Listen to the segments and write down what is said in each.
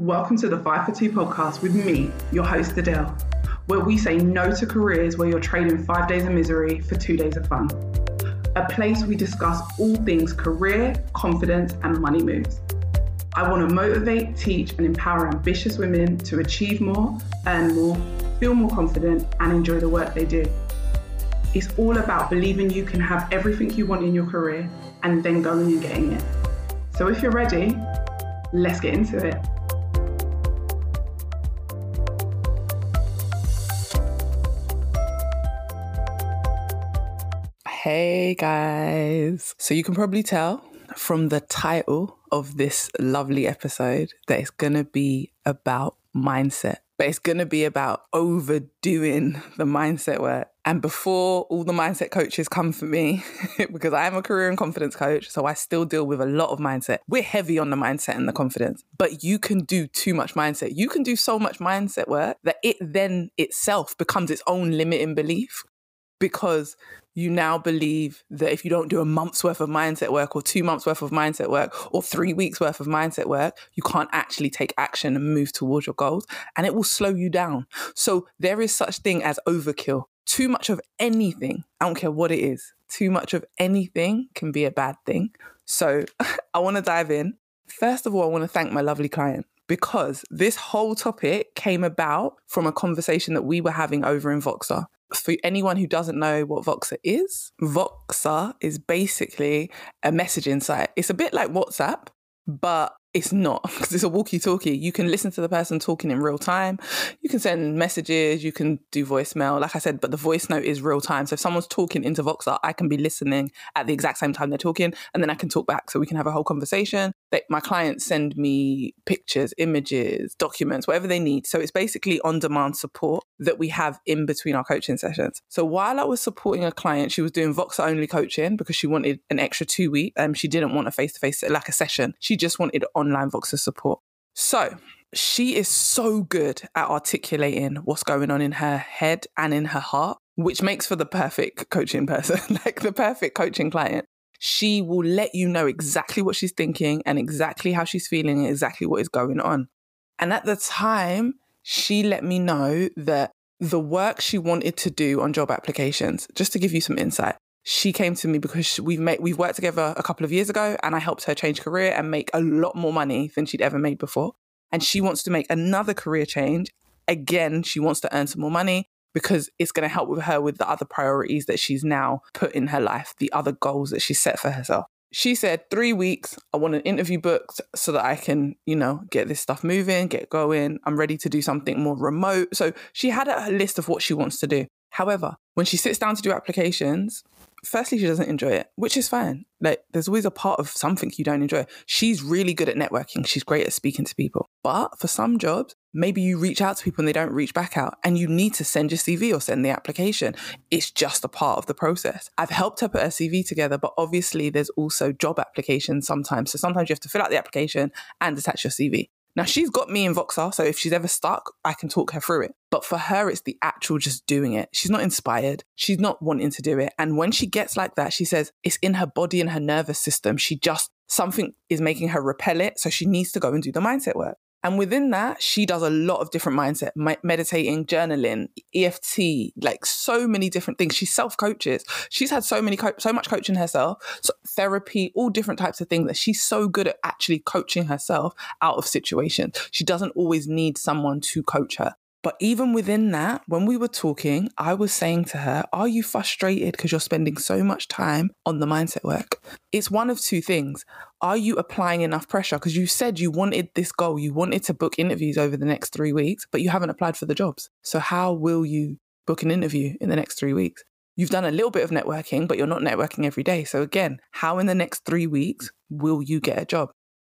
Welcome to the 5 for 2 podcast with me, your host Adelle, where we say no to careers where you're trading five days of misery for two days of fun. A place we discuss all things career, confidence, and money moves. I want to motivate, teach, and empower ambitious women to achieve more, earn more, feel more confident, and enjoy the work they do. It's all about believing you can have everything you want in your career and then going and getting it. So if you're ready, let's get into it. Hey guys. So you can probably tell from the title of this lovely episode that it's going to be about mindset, but it's going to be about overdoing the mindset work. And before all the mindset coaches come for me, because I am a career and confidence coach, so I still deal with a lot of mindset. We're heavy on the mindset and the confidence, but you can do too much mindset. You can do so much mindset work that it then itself becomes its own limiting belief because you now believe that if you don't do a month's worth of mindset work or two months worth of mindset work or three weeks worth of mindset work, you can't actually take action and move towards your goals and it will slow you down. So there is such thing as overkill. Too much of anything, I don't care what it is, too much of anything can be a bad thing. So I want to dive in. First of all, I want to thank my lovely client because this whole topic came about from a conversation that we were having over in Voxer for anyone who doesn't know what Voxer is, Voxer is basically a messaging site. It's a bit like WhatsApp, but it's not because it's a walkie talkie. You can listen to the person talking in real time. You can send messages, you can do voicemail, like I said, but the voice note is real time. So if someone's talking into Voxer, I can be listening at the exact same time they're talking, and then I can talk back so we can have a whole conversation. They, my clients send me pictures, images, documents, whatever they need. So it's basically on demand support that we have in between our coaching sessions. So while I was supporting a client, she was doing Voxer only coaching because she wanted an extra two week. Um, she didn't want a face to face, like a session. She just wanted online Voxer support. So she is so good at articulating what's going on in her head and in her heart, which makes for the perfect coaching person, like the perfect coaching client. She will let you know exactly what she's thinking and exactly how she's feeling and exactly what is going on. And at the time, she let me know that the work she wanted to do on job applications, just to give you some insight, she came to me because we've made we've worked together a couple of years ago and I helped her change career and make a lot more money than she'd ever made before. And she wants to make another career change. Again, she wants to earn some more money because it's going to help with her with the other priorities that she's now put in her life, the other goals that she's set for herself. She said, three weeks, I want an interview booked so that I can, you know, get this stuff moving, get going. I'm ready to do something more remote. So she had a list of what she wants to do. However, when she sits down to do applications, firstly, she doesn't enjoy it, which is fine. Like, there's always a part of something you don't enjoy. She's really good at networking. She's great at speaking to people. But for some jobs, maybe you reach out to people and they don't reach back out and you need to send your CV or send the application. It's just a part of the process. I've helped her put her CV together, but obviously there's also job applications sometimes. So sometimes you have to fill out the application and attach your CV. Now she's got me in Voxer, so if she's ever stuck, I can talk her through it. But for her, it's the actual just doing it. She's not inspired. She's not wanting to do it. And when she gets like that, she says it's in her body and her nervous system. She just, something is making her repel it. So she needs to go and do the mindset work. And within that, she does a lot of different mindset, meditating, journaling, EFT, like so many different things. She self coaches. She's had so many, co- so much coaching herself, so therapy, all different types of things that she's so good at actually coaching herself out of situations. She doesn't always need someone to coach her. But even within that, when we were talking, I was saying to her, Are you frustrated because you're spending so much time on the mindset work? It's one of two things. Are you applying enough pressure? Because you said you wanted this goal, you wanted to book interviews over the next three weeks, but you haven't applied for the jobs. So, how will you book an interview in the next three weeks? You've done a little bit of networking, but you're not networking every day. So, again, how in the next three weeks will you get a job?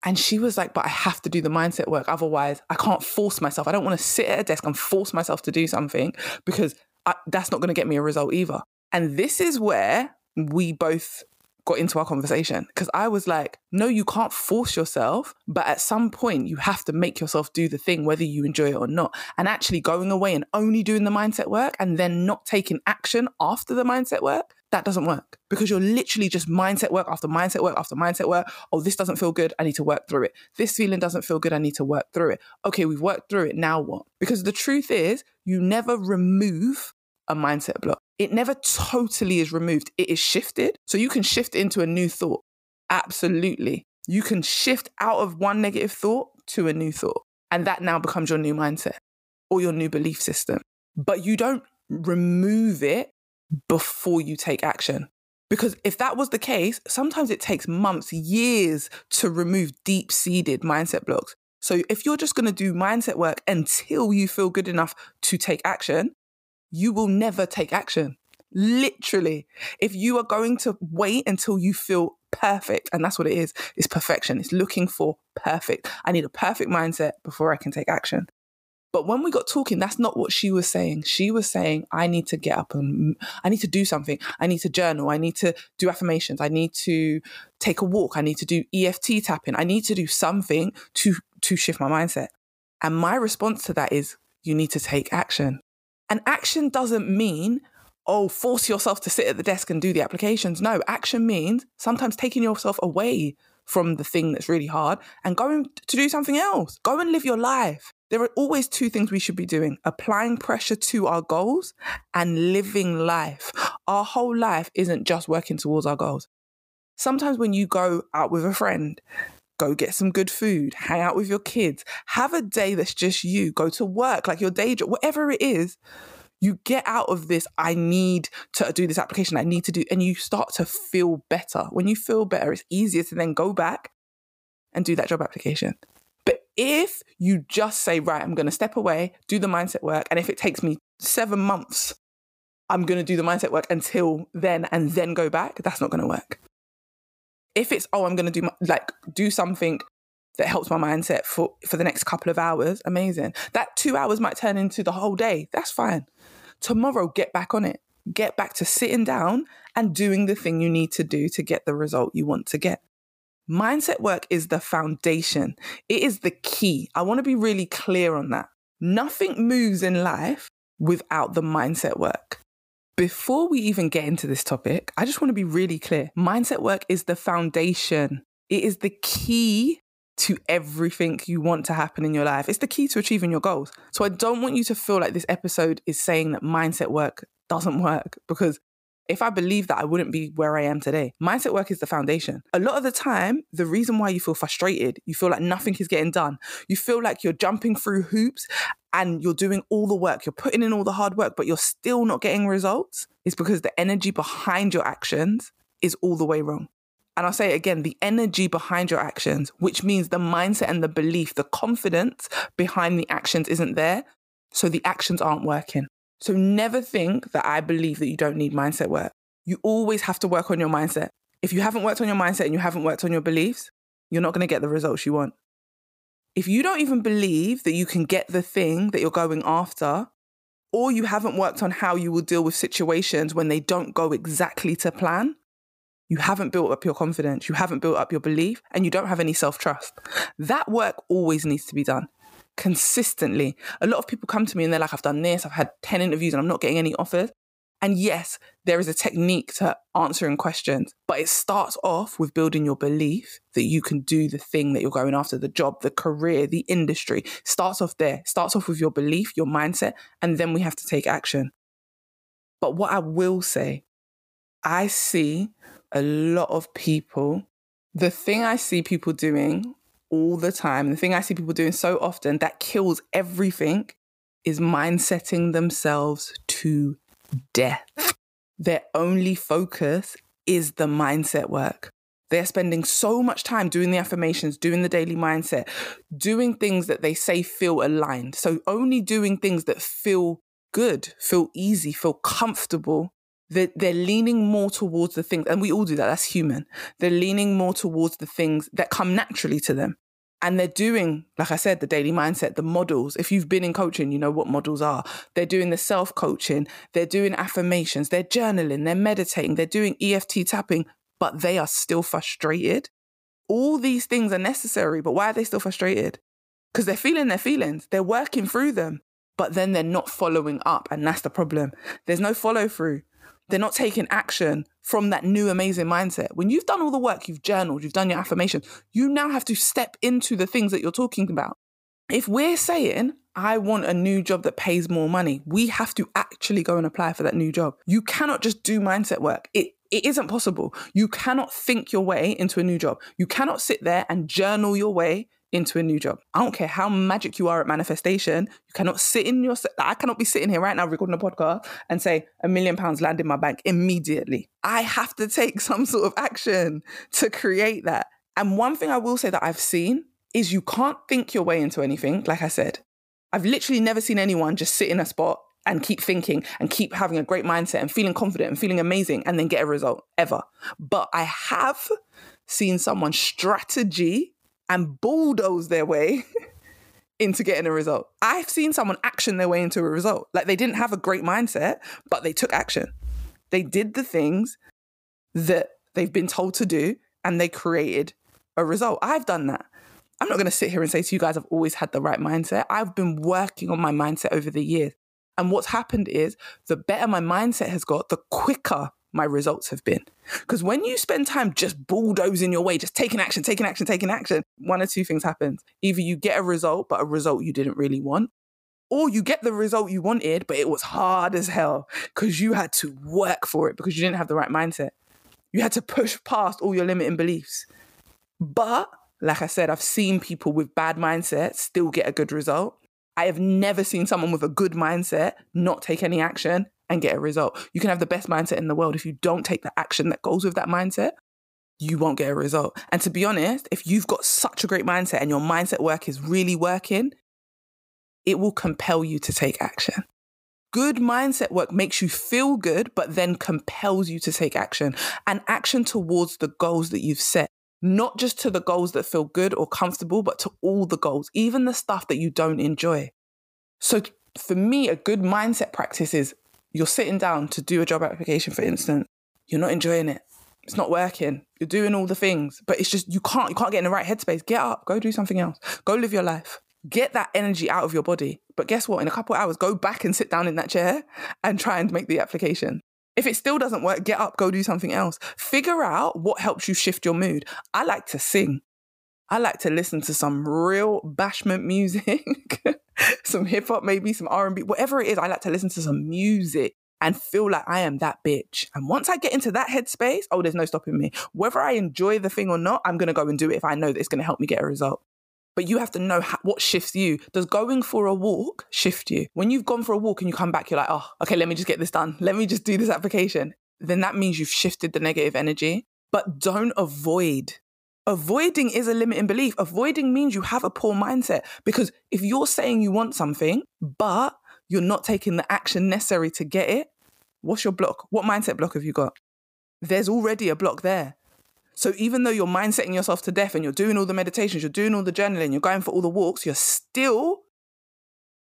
And she was like, but I have to do the mindset work. Otherwise, I can't force myself. I don't want to sit at a desk and force myself to do something because I, that's not going to get me a result either. And this is where we both got into our conversation because I was like, no, you can't force yourself, but at some point you have to make yourself do the thing, whether you enjoy it or not. And actually going away and only doing the mindset work and then not taking action after the mindset work, that doesn't work because you're literally just mindset work after mindset work after mindset work. Oh, this doesn't feel good. I need to work through it. This feeling doesn't feel good. I need to work through it. Okay, we've worked through it. Now what? Because the truth is, you never remove a mindset block. It never totally is removed. It is shifted. So you can shift into a new thought. Absolutely. You can shift out of one negative thought to a new thought. And that now becomes your new mindset or your new belief system. But you don't remove it before you take action. Because if that was the case, sometimes it takes months, years to remove deep seated mindset blocks. So if you're just going to do mindset work until you feel good enough to take action, you will never take action. Literally. If you are going to wait until you feel perfect, and that's what it is, it's perfection. It's looking for perfect. I need a perfect mindset before I can take action. But when we got talking, that's not what she was saying. She was saying, I need to get up and I need to do something. I need to journal. I need to do affirmations. I need to take a walk. I need to do EFT tapping. I need to do something to, to shift my mindset. And my response to that is, you need to take action. And action doesn't mean, oh, force yourself to sit at the desk and do the applications. No, action means sometimes taking yourself away from the thing that's really hard and going to do something else. Go and live your life. There are always two things we should be doing applying pressure to our goals and living life. Our whole life isn't just working towards our goals. Sometimes when you go out with a friend, go get some good food, hang out with your kids, have a day that's just you, go to work, like your day job, whatever it is, you get out of this, I need to do this application, I need to do, and you start to feel better. When you feel better, it's easier to then go back and do that job application. But if you just say, right, I'm going to step away, do the mindset work, and if it takes me seven months, I'm going to do the mindset work until then and then go back, that's not going to work. If it's, oh, I'm going to do my, like do something that helps my mindset for, for the next couple of hours, amazing. That two hours might turn into the whole day. That's fine. Tomorrow, get back on it. Get back to sitting down and doing the thing you need to do to get the result you want to get. Mindset work is the foundation, it is the key. I want to be really clear on that. Nothing moves in life without the mindset work. Before we even get into this topic, I just want to be really clear. Mindset work is the foundation, it is the key to everything you want to happen in your life. It's the key to achieving your goals. So I don't want you to feel like this episode is saying that mindset work doesn't work because if I believe that, I wouldn't be where I am today. Mindset work is the foundation. A lot of the time, the reason why you feel frustrated, you feel like nothing is getting done, you feel like you're jumping through hoops and you're doing all the work, you're putting in all the hard work, but you're still not getting results, is because the energy behind your actions is all the way wrong. And I'll say it again the energy behind your actions, which means the mindset and the belief, the confidence behind the actions isn't there. So the actions aren't working. So never think that I believe that you don't need mindset work. You always have to work on your mindset. If you haven't worked on your mindset and you haven't worked on your beliefs, you're not going to get the results you want. If you don't even believe that you can get the thing that you're going after, or you haven't worked on how you will deal with situations when they don't go exactly to plan, you haven't built up your confidence, you haven't built up your belief, and you don't have any self trust. That work always needs to be done consistently. A lot of people come to me and they're like, I've done this, I've had 10 interviews and I'm not getting any offers. And yes, there is a technique to answering questions, but it starts off with building your belief that you can do the thing that you're going after, the job, the career, the industry. Starts off there, starts off with your belief, your mindset, and then we have to take action. But what I will say, I see a lot of people, the thing I see people doing all the time. The thing I see people doing so often that kills everything is mindsetting themselves to death. Their only focus is the mindset work. They're spending so much time doing the affirmations, doing the daily mindset, doing things that they say feel aligned. So, only doing things that feel good, feel easy, feel comfortable. They're, they're leaning more towards the things, and we all do that, that's human. They're leaning more towards the things that come naturally to them. And they're doing, like I said, the daily mindset, the models. If you've been in coaching, you know what models are. They're doing the self coaching, they're doing affirmations, they're journaling, they're meditating, they're doing EFT tapping, but they are still frustrated. All these things are necessary, but why are they still frustrated? Because they're feeling their feelings, they're working through them, but then they're not following up. And that's the problem. There's no follow through. They're not taking action from that new amazing mindset. When you've done all the work, you've journaled, you've done your affirmation, you now have to step into the things that you're talking about. If we're saying, I want a new job that pays more money, we have to actually go and apply for that new job. You cannot just do mindset work. It it isn't possible. You cannot think your way into a new job. You cannot sit there and journal your way into a new job. I don't care how magic you are at manifestation. You cannot sit in your. I cannot be sitting here right now recording a podcast and say a million pounds land in my bank immediately. I have to take some sort of action to create that. And one thing I will say that I've seen is you can't think your way into anything. Like I said, I've literally never seen anyone just sit in a spot and keep thinking and keep having a great mindset and feeling confident and feeling amazing and then get a result ever. But I have seen someone strategy and bulldoze their way into getting a result. I've seen someone action their way into a result. Like they didn't have a great mindset, but they took action. They did the things that they've been told to do and they created a result. I've done that. I'm not going to sit here and say to you guys, I've always had the right mindset. I've been working on my mindset over the years. And what's happened is the better my mindset has got, the quicker my results have been. Because when you spend time just bulldozing your way, just taking action, taking action, taking action, one or two things happens. Either you get a result, but a result you didn't really want, or you get the result you wanted, but it was hard as hell because you had to work for it because you didn't have the right mindset. You had to push past all your limiting beliefs. But like I said, I've seen people with bad mindsets still get a good result. I have never seen someone with a good mindset not take any action and get a result. You can have the best mindset in the world. If you don't take the action that goes with that mindset, you won't get a result. And to be honest, if you've got such a great mindset and your mindset work is really working, it will compel you to take action. Good mindset work makes you feel good, but then compels you to take action and action towards the goals that you've set not just to the goals that feel good or comfortable, but to all the goals, even the stuff that you don't enjoy. So, for me, a good mindset practice is you're sitting down to do a job application, for instance, you're not enjoying it. It's not working. You're doing all the things, but it's just you can't you can't get in the right headspace. Get up, go do something else. Go live your life. Get that energy out of your body. But guess what? In a couple of hours, go back and sit down in that chair and try and make the application. If it still doesn't work, get up, go do something else. Figure out what helps you shift your mood. I like to sing. I like to listen to some real bashment music, some hip hop, maybe some R&B, whatever it is. I like to listen to some music and feel like I am that bitch. And once I get into that headspace, oh, there's no stopping me. Whether I enjoy the thing or not, I'm to go and do it if I know that it's to help me get a result but you have to know what shifts you. Does going for a walk shift you? When you've gone for a walk and you come back, you're like, oh, okay, let me just get this done. Let me just do this application. Then that means you've shifted the negative energy. But don't avoid. Avoiding is a limiting belief. Avoiding means you have a poor mindset because if you're saying you want something, but you're not taking the action necessary to get it, what's your block? What mindset block have you got? There's already a block there. So even though you're mindsetting yourself to death and you're doing all the meditations, you're doing all the journaling, you're going for all the walks, you're still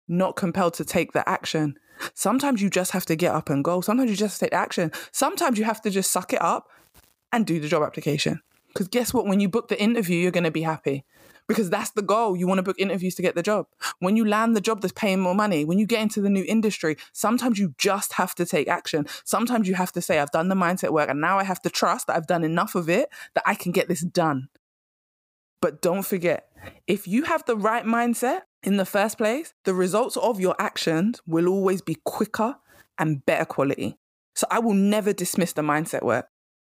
not compelled to take the action. Sometimes you just have to get up and go. Sometimes you just take action. Sometimes you have to just suck it up and do the job application. Because guess what? When you book the interview, you're going to be happy because that's the goal. You want to book interviews to get the job. When you land the job that's paying more money, when you get into the new industry, sometimes you just have to take action. Sometimes you have to say, I've done the mindset work and now I have to trust that I've done enough of it that I can get this done. But don't forget, if you have the right mindset in the first place, the results of your actions will always be quicker and better quality. So I will never dismiss the mindset work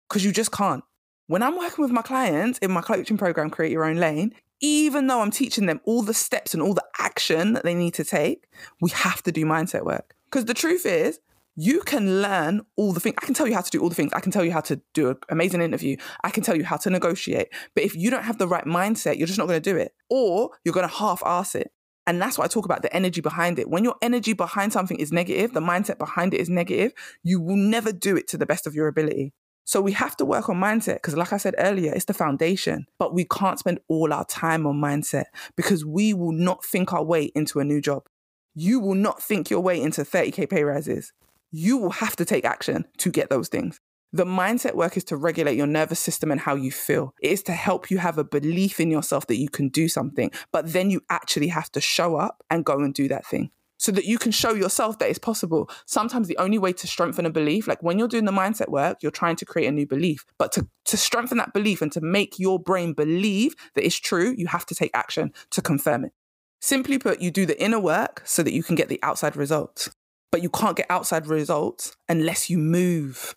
because you just can't. When I'm working with my clients in my coaching program, Create Your Own Lane, even though I'm teaching them all the steps and all the action that they need to take, we have to do mindset work. Because the truth is, you can learn all the things. I can tell you how to do all the things. I can tell you how to do an amazing interview. I can tell you how to negotiate. But if you don't have the right mindset, you're just not going to do it. Or you're going to half ass it. And that's why I talk about the energy behind it. When your energy behind something is negative, the mindset behind it is negative, you will never do it to the best of your ability. So we have to work on mindset because, like I said earlier, it's the foundation. But we can't spend all our time on mindset because we will not think our way into a new job. You will not think your way into 30K pay rises. You will have to take action to get those things. The mindset work is to regulate your nervous system and how you feel. It is to help you have a belief in yourself that you can do something, but then you actually have to show up and go and do that thing. So that you can show yourself that it's possible. Sometimes the only way to strengthen a belief, like when you're doing the mindset work, you're trying to create a new belief. But to, to strengthen that belief and to make your brain believe that it's true, you have to take action to confirm it. Simply put, you do the inner work so that you can get the outside results. But you can't get outside results unless you move,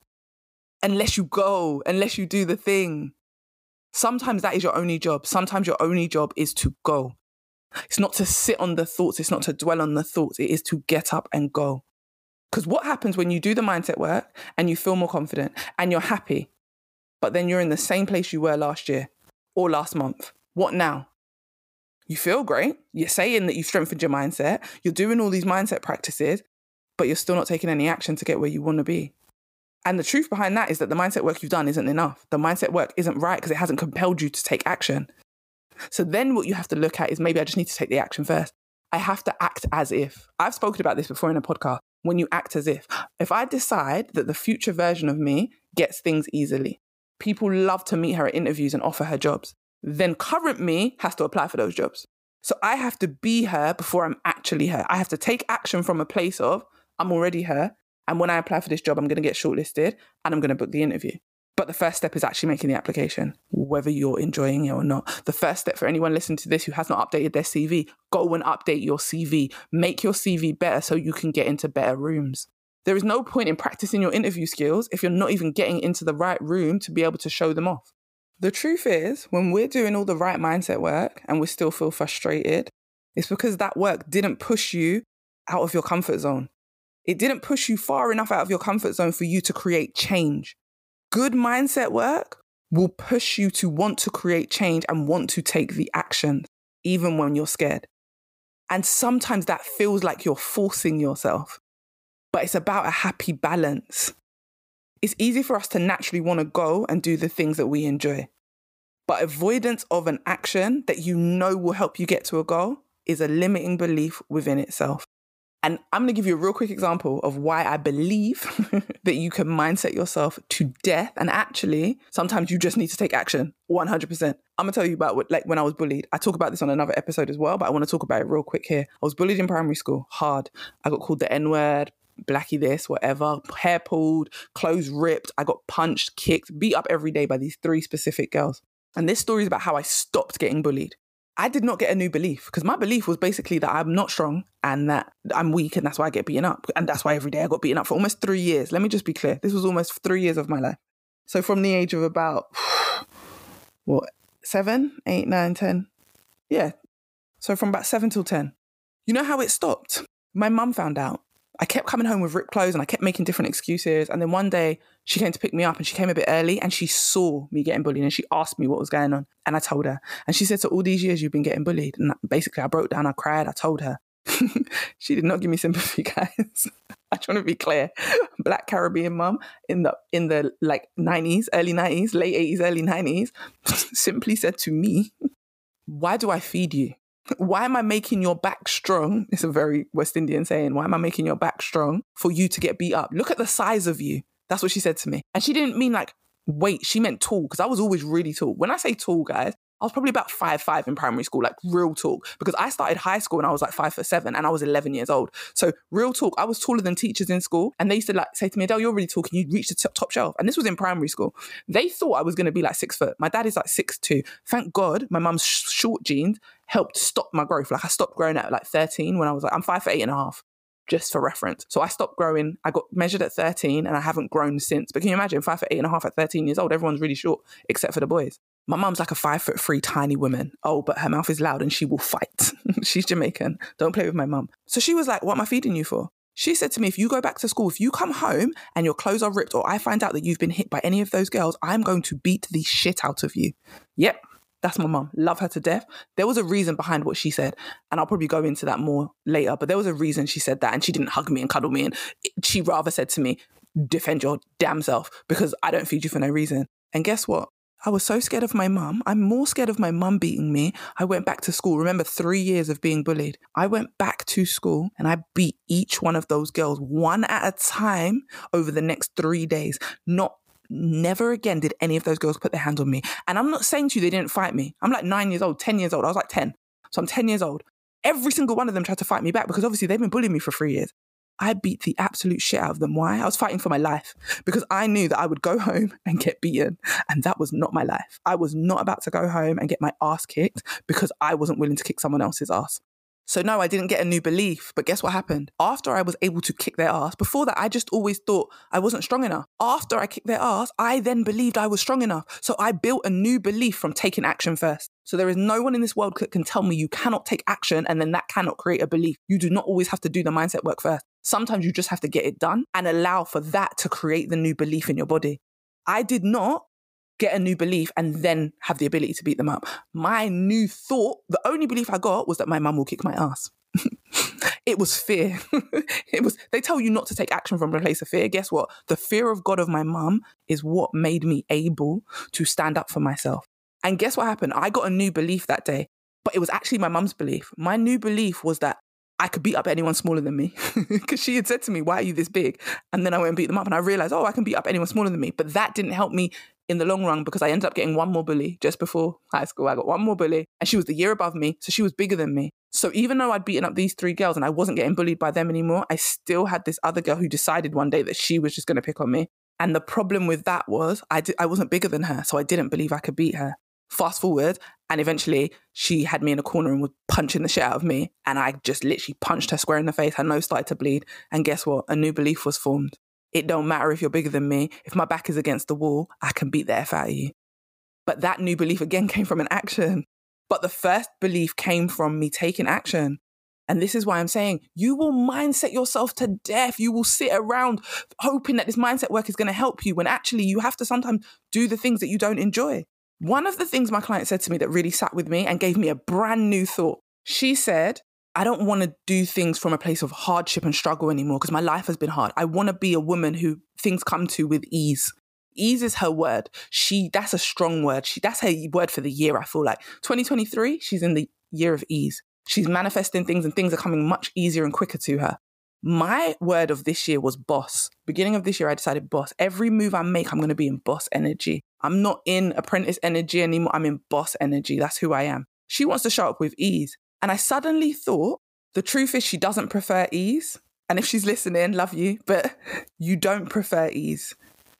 unless you go, unless you do the thing. Sometimes that is your only job. Sometimes your only job is to go. It's not to sit on the thoughts, it's not to dwell on the thoughts, it is to get up and go. Because what happens when you do the mindset work and you feel more confident and you're happy, but then you're in the same place you were last year or last month? What now? You feel great. You're saying that you've strengthened your mindset. You're doing all these mindset practices, but you're still not taking any action to get where you want to be. And the truth behind that is that the mindset work you've done isn't enough. The mindset work isn't right because it hasn't compelled you to take action. So then what you have to look at is maybe I just need to take the action first. I have to act as if. I've spoken about this before in a podcast. When you act as if, if I decide that the future version of me gets things easily, people love to meet her at interviews and offer her jobs, then current me has to apply for those jobs. So I have to be her before I'm actually her. I have to take action from a place of I'm already her. And when I apply for this job, I'm going to get shortlisted and I'm going to book the interview. But the first step is actually making the application, whether you're enjoying it or not. The first step for anyone listening to this who has not updated their CV, go and update your CV. Make your CV better so you can get into better rooms. There is no point in practicing your interview skills if you're not even getting into the right room to be able to show them off. The truth is, when we're doing all the right mindset work and we still feel frustrated, it's because that work didn't push you out of your comfort zone. It didn't push you far enough out of your comfort zone for you to create change good mindset work will push you to want to create change and want to take the action, even when you're scared. And sometimes that feels like you're forcing yourself, but it's about a happy balance. It's easy for us to naturally want to go and do the things that we enjoy. But avoidance of an action that you know will help you get to a goal is a limiting belief within itself. And I'm going to give you a real quick example of why I believe that you can mindset yourself to death. And actually, sometimes you just need to take action 100%. I'm going to tell you about what, like when I was bullied. I talk about this on another episode as well, but I want to talk about it real quick here. I was bullied in primary school, hard. I got called the N word, blackie this, whatever, hair pulled, clothes ripped. I got punched, kicked, beat up every day by these three specific girls. And this story is about how I stopped getting bullied. I did not get a new belief because my belief was basically that I'm not strong and that I'm weak and that's why I get beaten up. And that's why every day I got beaten up for almost three years. Let me just be clear. This was almost three years of my life. So from the age of about, what, seven, eight, nine, ten? Yeah. So from about seven till 10. You know how it stopped? My mum found out I kept coming home with ripped clothes and I kept making different excuses. And then one day she came to pick me up and she came a bit early and she saw me getting bullied and she asked me what was going on. And I told her. And she said, So all these years you've been getting bullied. And basically I broke down, I cried, I told her. she did not give me sympathy, guys. I just want to be clear. Black Caribbean mum in the in the like 90s, early 90s, late 80s, early 90s, simply said to me, Why do I feed you? Why am I making your back strong? It's a very West Indian saying. Why am I making your back strong for you to get beat up? Look at the size of you. That's what she said to me. And she didn't mean like weight, she meant tall because I was always really tall. When I say tall, guys, I was probably about five five in primary school, like real talk, because I started high school and I was like five foot seven and I was 11 years old. So real talk, I was taller than teachers in school. And they used to like say to me, Adelle, you're really tall. Can you reach the t- top shelf? And this was in primary school. They thought I was going to be like six foot. My dad is like six two. Thank God my mum's sh- short genes helped stop my growth. Like I stopped growing at like 13 when I was like, I'm five foot eight and a half just for reference. So I stopped growing. I got measured at 13 and I haven't grown since. But can you imagine five foot eight and a half at 13 years old? Everyone's really short except for the boys. My mum's like a five foot three tiny woman. Oh, but her mouth is loud and she will fight. She's Jamaican. Don't play with my mum. So she was like, What am I feeding you for? She said to me, If you go back to school, if you come home and your clothes are ripped, or I find out that you've been hit by any of those girls, I'm going to beat the shit out of you. Yep. That's my mum. Love her to death. There was a reason behind what she said. And I'll probably go into that more later. But there was a reason she said that. And she didn't hug me and cuddle me. And she rather said to me, defend your damn self because I don't feed you for no reason. And guess what? I was so scared of my mum. I'm more scared of my mum beating me. I went back to school. Remember, three years of being bullied. I went back to school and I beat each one of those girls one at a time over the next three days. Not never again did any of those girls put their hands on me. And I'm not saying to you they didn't fight me. I'm like nine years old, 10 years old. I was like 10. So I'm 10 years old. Every single one of them tried to fight me back because obviously they've been bullying me for three years. I beat the absolute shit out of them. Why? I was fighting for my life because I knew that I would go home and get beaten. And that was not my life. I was not about to go home and get my ass kicked because I wasn't willing to kick someone else's ass. So, no, I didn't get a new belief. But guess what happened? After I was able to kick their ass, before that, I just always thought I wasn't strong enough. After I kicked their ass, I then believed I was strong enough. So, I built a new belief from taking action first. So, there is no one in this world that can tell me you cannot take action and then that cannot create a belief. You do not always have to do the mindset work first. Sometimes you just have to get it done and allow for that to create the new belief in your body. I did not get a new belief and then have the ability to beat them up. My new thought, the only belief I got was that my mum will kick my ass. it was fear. it was they tell you not to take action from a place of fear. Guess what? The fear of God of my mum is what made me able to stand up for myself. And guess what happened? I got a new belief that day, but it was actually my mum's belief. My new belief was that I could beat up anyone smaller than me because she had said to me, Why are you this big? And then I went and beat them up and I realized, Oh, I can beat up anyone smaller than me. But that didn't help me in the long run because I ended up getting one more bully just before high school. I got one more bully and she was the year above me. So she was bigger than me. So even though I'd beaten up these three girls and I wasn't getting bullied by them anymore, I still had this other girl who decided one day that she was just going to pick on me. And the problem with that was I, I wasn't bigger than her. So I didn't believe I could beat her. Fast forward, and eventually she had me in a corner and was punching the shit out of me. And I just literally punched her square in the face. Her nose started to bleed. And guess what? A new belief was formed. It don't matter if you're bigger than me. If my back is against the wall, I can beat the F out of you. But that new belief again came from an action. But the first belief came from me taking action. And this is why I'm saying you will mindset yourself to death. You will sit around hoping that this mindset work is going to help you when actually you have to sometimes do the things that you don't enjoy. One of the things my client said to me that really sat with me and gave me a brand new thought. She said, I don't want to do things from a place of hardship and struggle anymore because my life has been hard. I want to be a woman who things come to with ease. Ease is her word. She that's a strong word. She that's her word for the year, I feel like. 2023, she's in the year of ease. She's manifesting things and things are coming much easier and quicker to her. My word of this year was boss. Beginning of this year, I decided boss. Every move I make, I'm going to be in boss energy. I'm not in apprentice energy anymore. I'm in boss energy. That's who I am. She wants to show up with ease. And I suddenly thought the truth is she doesn't prefer ease. And if she's listening, love you, but you don't prefer ease.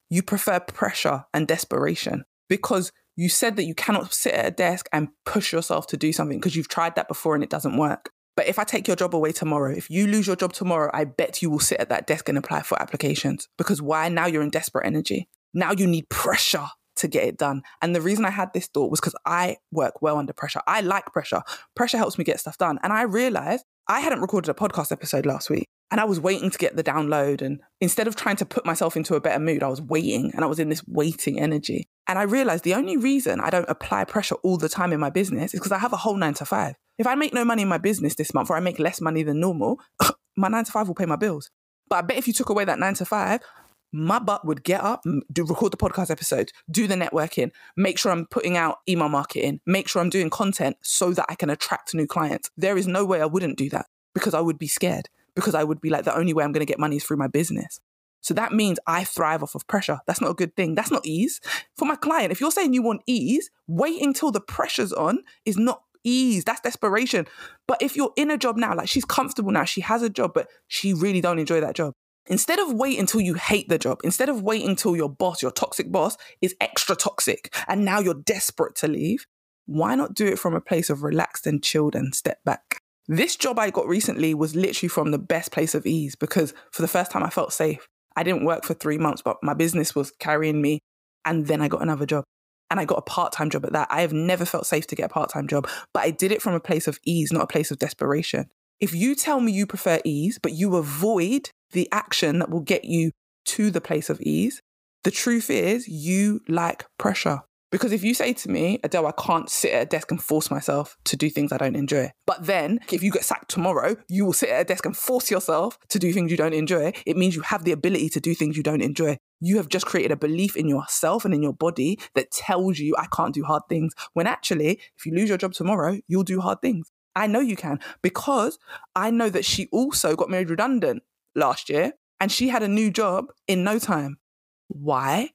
You prefer pressure and desperation because you said that you cannot sit at a desk and push yourself to do something because you've tried that before and it doesn't work. But if I take your job away tomorrow, if you lose your job tomorrow, I bet you will sit at that desk and apply for applications. Because why? Now you're in desperate energy. Now you need pressure to get it done. And the reason I had this thought was because I work well under pressure. I like pressure. Pressure helps me get stuff done. And I realized I hadn't recorded a podcast episode last week and I was waiting to get the download. And instead of trying to put myself into a better mood, I was waiting and I was in this waiting energy. And I realized the only reason I don't apply pressure all the time in my business is because I have a whole nine to five. If I make no money in my business this month or I make less money than normal, my nine to five will pay my bills. But I bet if you took away that nine to five, my butt would get up, do record the podcast episodes, do the networking, make sure I'm putting out email marketing, make sure I'm doing content so that I can attract new clients. There is no way I wouldn't do that because I would be scared because I would be like the only way I'm going to get money is through my business. So that means I thrive off of pressure. That's not a good thing. That's not ease. For my client, if you're saying you want ease, wait until the pressure's on is not ease. That's desperation. But if you're in a job now, like she's comfortable now, she has a job, but she really don't enjoy that job. Instead of wait until you hate the job, instead of wait until your boss, your toxic boss, is extra toxic and now you're desperate to leave, why not do it from a place of relaxed and chilled and step back? This job I got recently was literally from the best place of ease because for the first time I felt safe. I didn't work for three months, but my business was carrying me. And then I got another job and I got a part time job at that. I have never felt safe to get a part time job, but I did it from a place of ease, not a place of desperation. If you tell me you prefer ease, but you avoid the action that will get you to the place of ease, the truth is you like pressure. Because if you say to me, Adelle, I can't sit at a desk and force myself to do things I don't enjoy. But then if you get sacked tomorrow, you will sit at a desk and force yourself to do things you don't enjoy. It means you have the ability to do things you don't enjoy. You have just created a belief in yourself and in your body that tells you, I can't do hard things. When actually, if you lose your job tomorrow, you'll do hard things. I know you can because I know that she also got made redundant last year and she had a new job in no time. Why?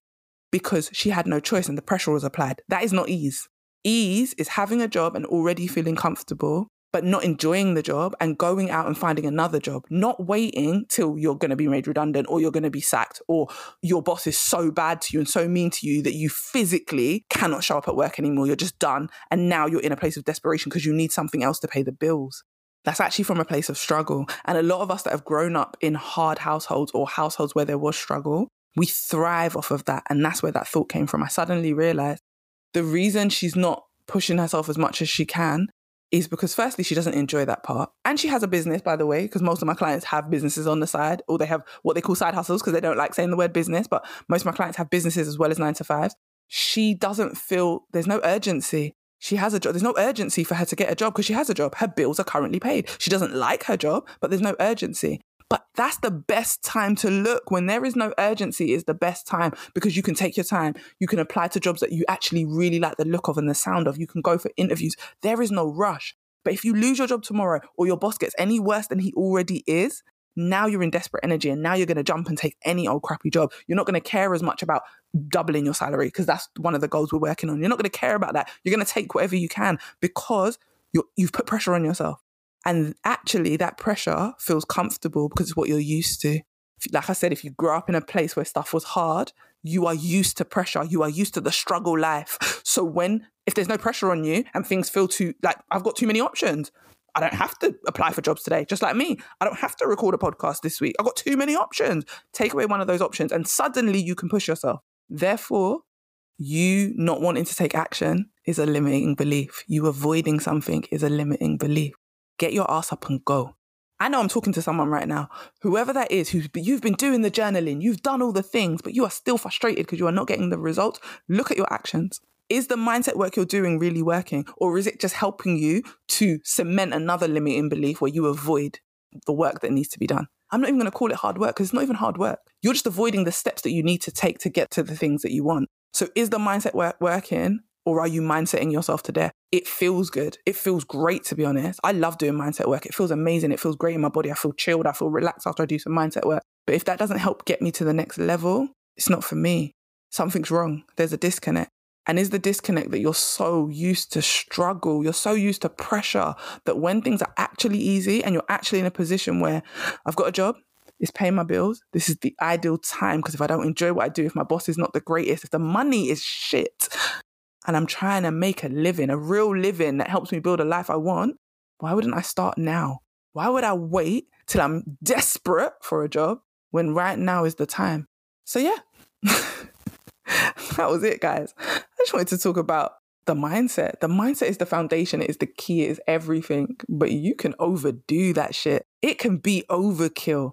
because she had no choice and the pressure was applied. That is not ease. Ease is having a job and already feeling comfortable but not enjoying the job and going out and finding another job, not waiting till you're going to be made redundant or you're going to be sacked or your boss is so bad to you and so mean to you that you physically cannot show up at work anymore. You're just done. And now you're in a place of desperation because you need something else to pay the bills. That's actually from a place of struggle. And a lot of us that have grown up in hard households or households where there was struggle, we thrive off of that. And that's where that thought came from. I suddenly realized the reason she's not pushing herself as much as she can is because firstly she doesn't enjoy that part. And she has a business by the way because most of my clients have businesses on the side or they have what they call side hustles because they don't like saying the word business but most of my clients have businesses as well as 9 to 5s she doesn't feel there's no urgency. She has a job there's no urgency for her to get a job because she has a job. Her bills are currently paid. She doesn't like her job but there's no urgency but that's the best time to look. When there is no urgency, is the best time because you can take your time. You can apply to jobs that you actually really like the look of and the sound of. You can go for interviews. There is no rush. But if you lose your job tomorrow or your boss gets any worse than he already is, now you're in desperate energy and now you're going to jump and take any old crappy job. You're not going to care as much about doubling your salary because that's one of the goals we're working on. You're not going to care about that. You're going to take whatever you can because you have put pressure on yourself. And actually, that pressure feels comfortable because it's what you're used to. Like I said, if you grow up in a place where stuff was hard, you are used to pressure. You are used to the struggle life. So when, if there's no pressure on you and things feel too, like I've got too many options, I don't have to apply for jobs today, just like me. I don't have to record a podcast this week. I've got too many options. Take away one of those options and suddenly you can push yourself. Therefore, you not wanting to take action is a limiting belief. You avoiding something is a limiting belief get your ass up and go. I know I'm talking to someone right now, whoever that is, who's you've been doing the journaling, you've done all the things, but you are still frustrated because you are not getting the results. Look at your actions. Is the mindset work you're doing really working, or is it just helping you to cement another limiting belief where you avoid the work that needs to be done? I'm not even going to call it hard work because it's not even hard work. You're just avoiding the steps that you need to take to get to the things that you want. So, is the mindset work working, or are you mindsetting yourself to death? It feels good. It feels great, to be honest. I love doing mindset work. It feels amazing. It feels great in my body. I feel chilled. I feel relaxed after I do some mindset work. But if that doesn't help get me to the next level, it's not for me. Something's wrong. There's a disconnect. And is the disconnect that you're so used to struggle, you're so used to pressure that when things are actually easy and you're actually in a position where I've got a job, it's paying my bills. This is the ideal time because if I don't enjoy what I do, if my boss is not the greatest, if the money is shit, and I'm trying to make a living, a real living that helps me build a life I want, why wouldn't I start now? Why would I wait till I'm desperate for a job when right now is the time? So, yeah, that was it, guys. I just wanted to talk about the mindset. The mindset is the foundation, it is the key, it is everything. But you can overdo that shit. It can be overkill.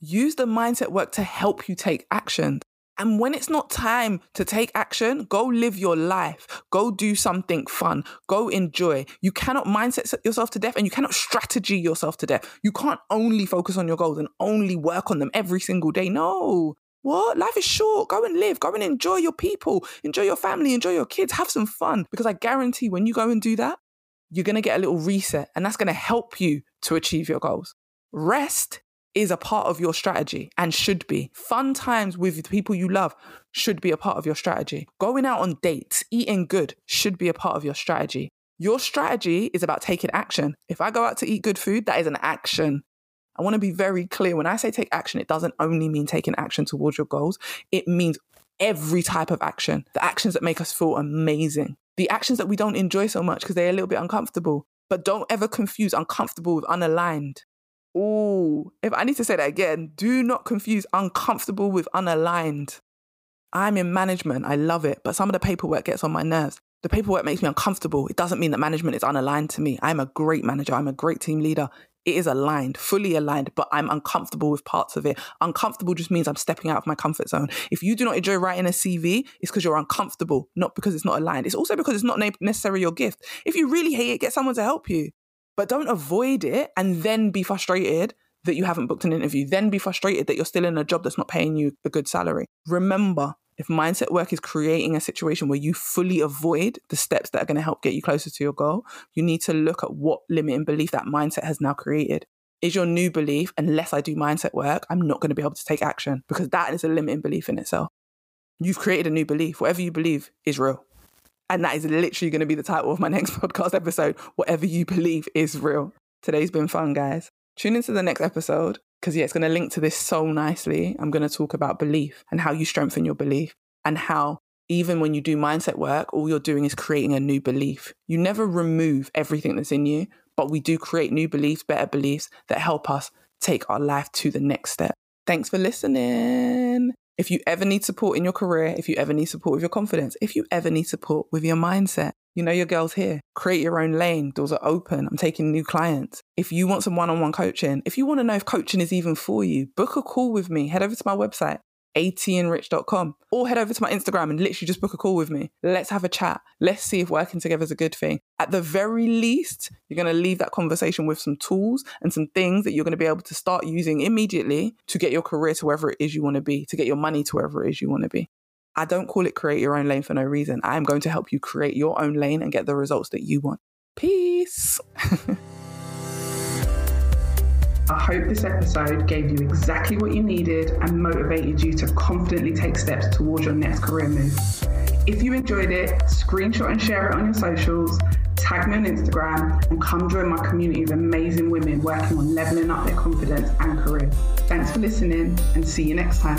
Use the mindset work to help you take action. And when it's not time to take action, go live your life. Go do something fun. Go enjoy. You cannot mindset yourself to death and you cannot strategy yourself to death. You can't only focus on your goals and only work on them every single day. No. What? Life is short. Go and live. Go and enjoy your people. Enjoy your family. Enjoy your kids. Have some fun. Because I guarantee when you go and do that, you're going to get a little reset and that's going to help you to achieve your goals. Rest is a part of your strategy and should be. Fun times with the people you love should be a part of your strategy. Going out on dates, eating good should be a part of your strategy. Your strategy is about taking action. If I go out to eat good food, that is an action. I want to be very clear. When I say take action, it doesn't only mean taking action towards your goals, it means every type of action. The actions that make us feel amazing, the actions that we don't enjoy so much because they're a little bit uncomfortable. But don't ever confuse uncomfortable with unaligned. Oh, if I need to say that again, do not confuse uncomfortable with unaligned. I'm in management. I love it. But some of the paperwork gets on my nerves. The paperwork makes me uncomfortable. It doesn't mean that management is unaligned to me. I'm a great manager. I'm a great team leader. It is aligned, fully aligned, but I'm uncomfortable with parts of it. Uncomfortable just means I'm stepping out of my comfort zone. If you do not enjoy writing a CV, it's because you're uncomfortable, not because it's not aligned. It's also because it's not necessarily your gift. If you really hate it, get someone to help you. But don't avoid it and then be frustrated that you haven't booked an interview, then be frustrated that you're still in a job that's not paying you a good salary. Remember, if mindset work is creating a situation where you fully avoid the steps that are going to help get you closer to your goal, you need to look at what limiting belief that mindset has now created. Is your new belief, unless I do mindset work, I'm not going to be able to take action because that is a limiting belief in itself. You've created a new belief. Whatever you believe is real. And that is literally going to be the title of my next podcast episode. Whatever you believe is real. Today's been fun, guys. Tune into the next episode because, yeah, it's going to link to this so nicely. I'm going to talk about belief and how you strengthen your belief and how even when you do mindset work, all you're doing is creating a new belief. You never remove everything that's in you, but we do create new beliefs, better beliefs that help us take our life to the next step. Thanks for listening. If you ever need support in your career, if you ever need support with your confidence, if you ever need support with your mindset, you know your girl's here. Create your own lane. Doors are open. I'm taking new clients. If you want some one on one coaching, if you want to know if coaching is even for you, book a call with me. Head over to my website, atenrich.com or head over to my Instagram and literally just book a call with me. Let's have a chat. Let's see if working together is a good thing. At the very least, you're going to leave that conversation with some tools and some things that you're going to be able to start using immediately to get your career to wherever it is you want to be, to get your money to wherever it is you want to be. I don't call it create your own lane for no reason. I am going to help you create your own lane and get the results that you want. Peace. I hope this episode gave you exactly what you needed and motivated you to confidently take steps towards your next career move. If you enjoyed it, screenshot and share it on your socials, tag me on Instagram, and come join my community of amazing women working on leveling up their confidence and career. Thanks for listening and see you next time.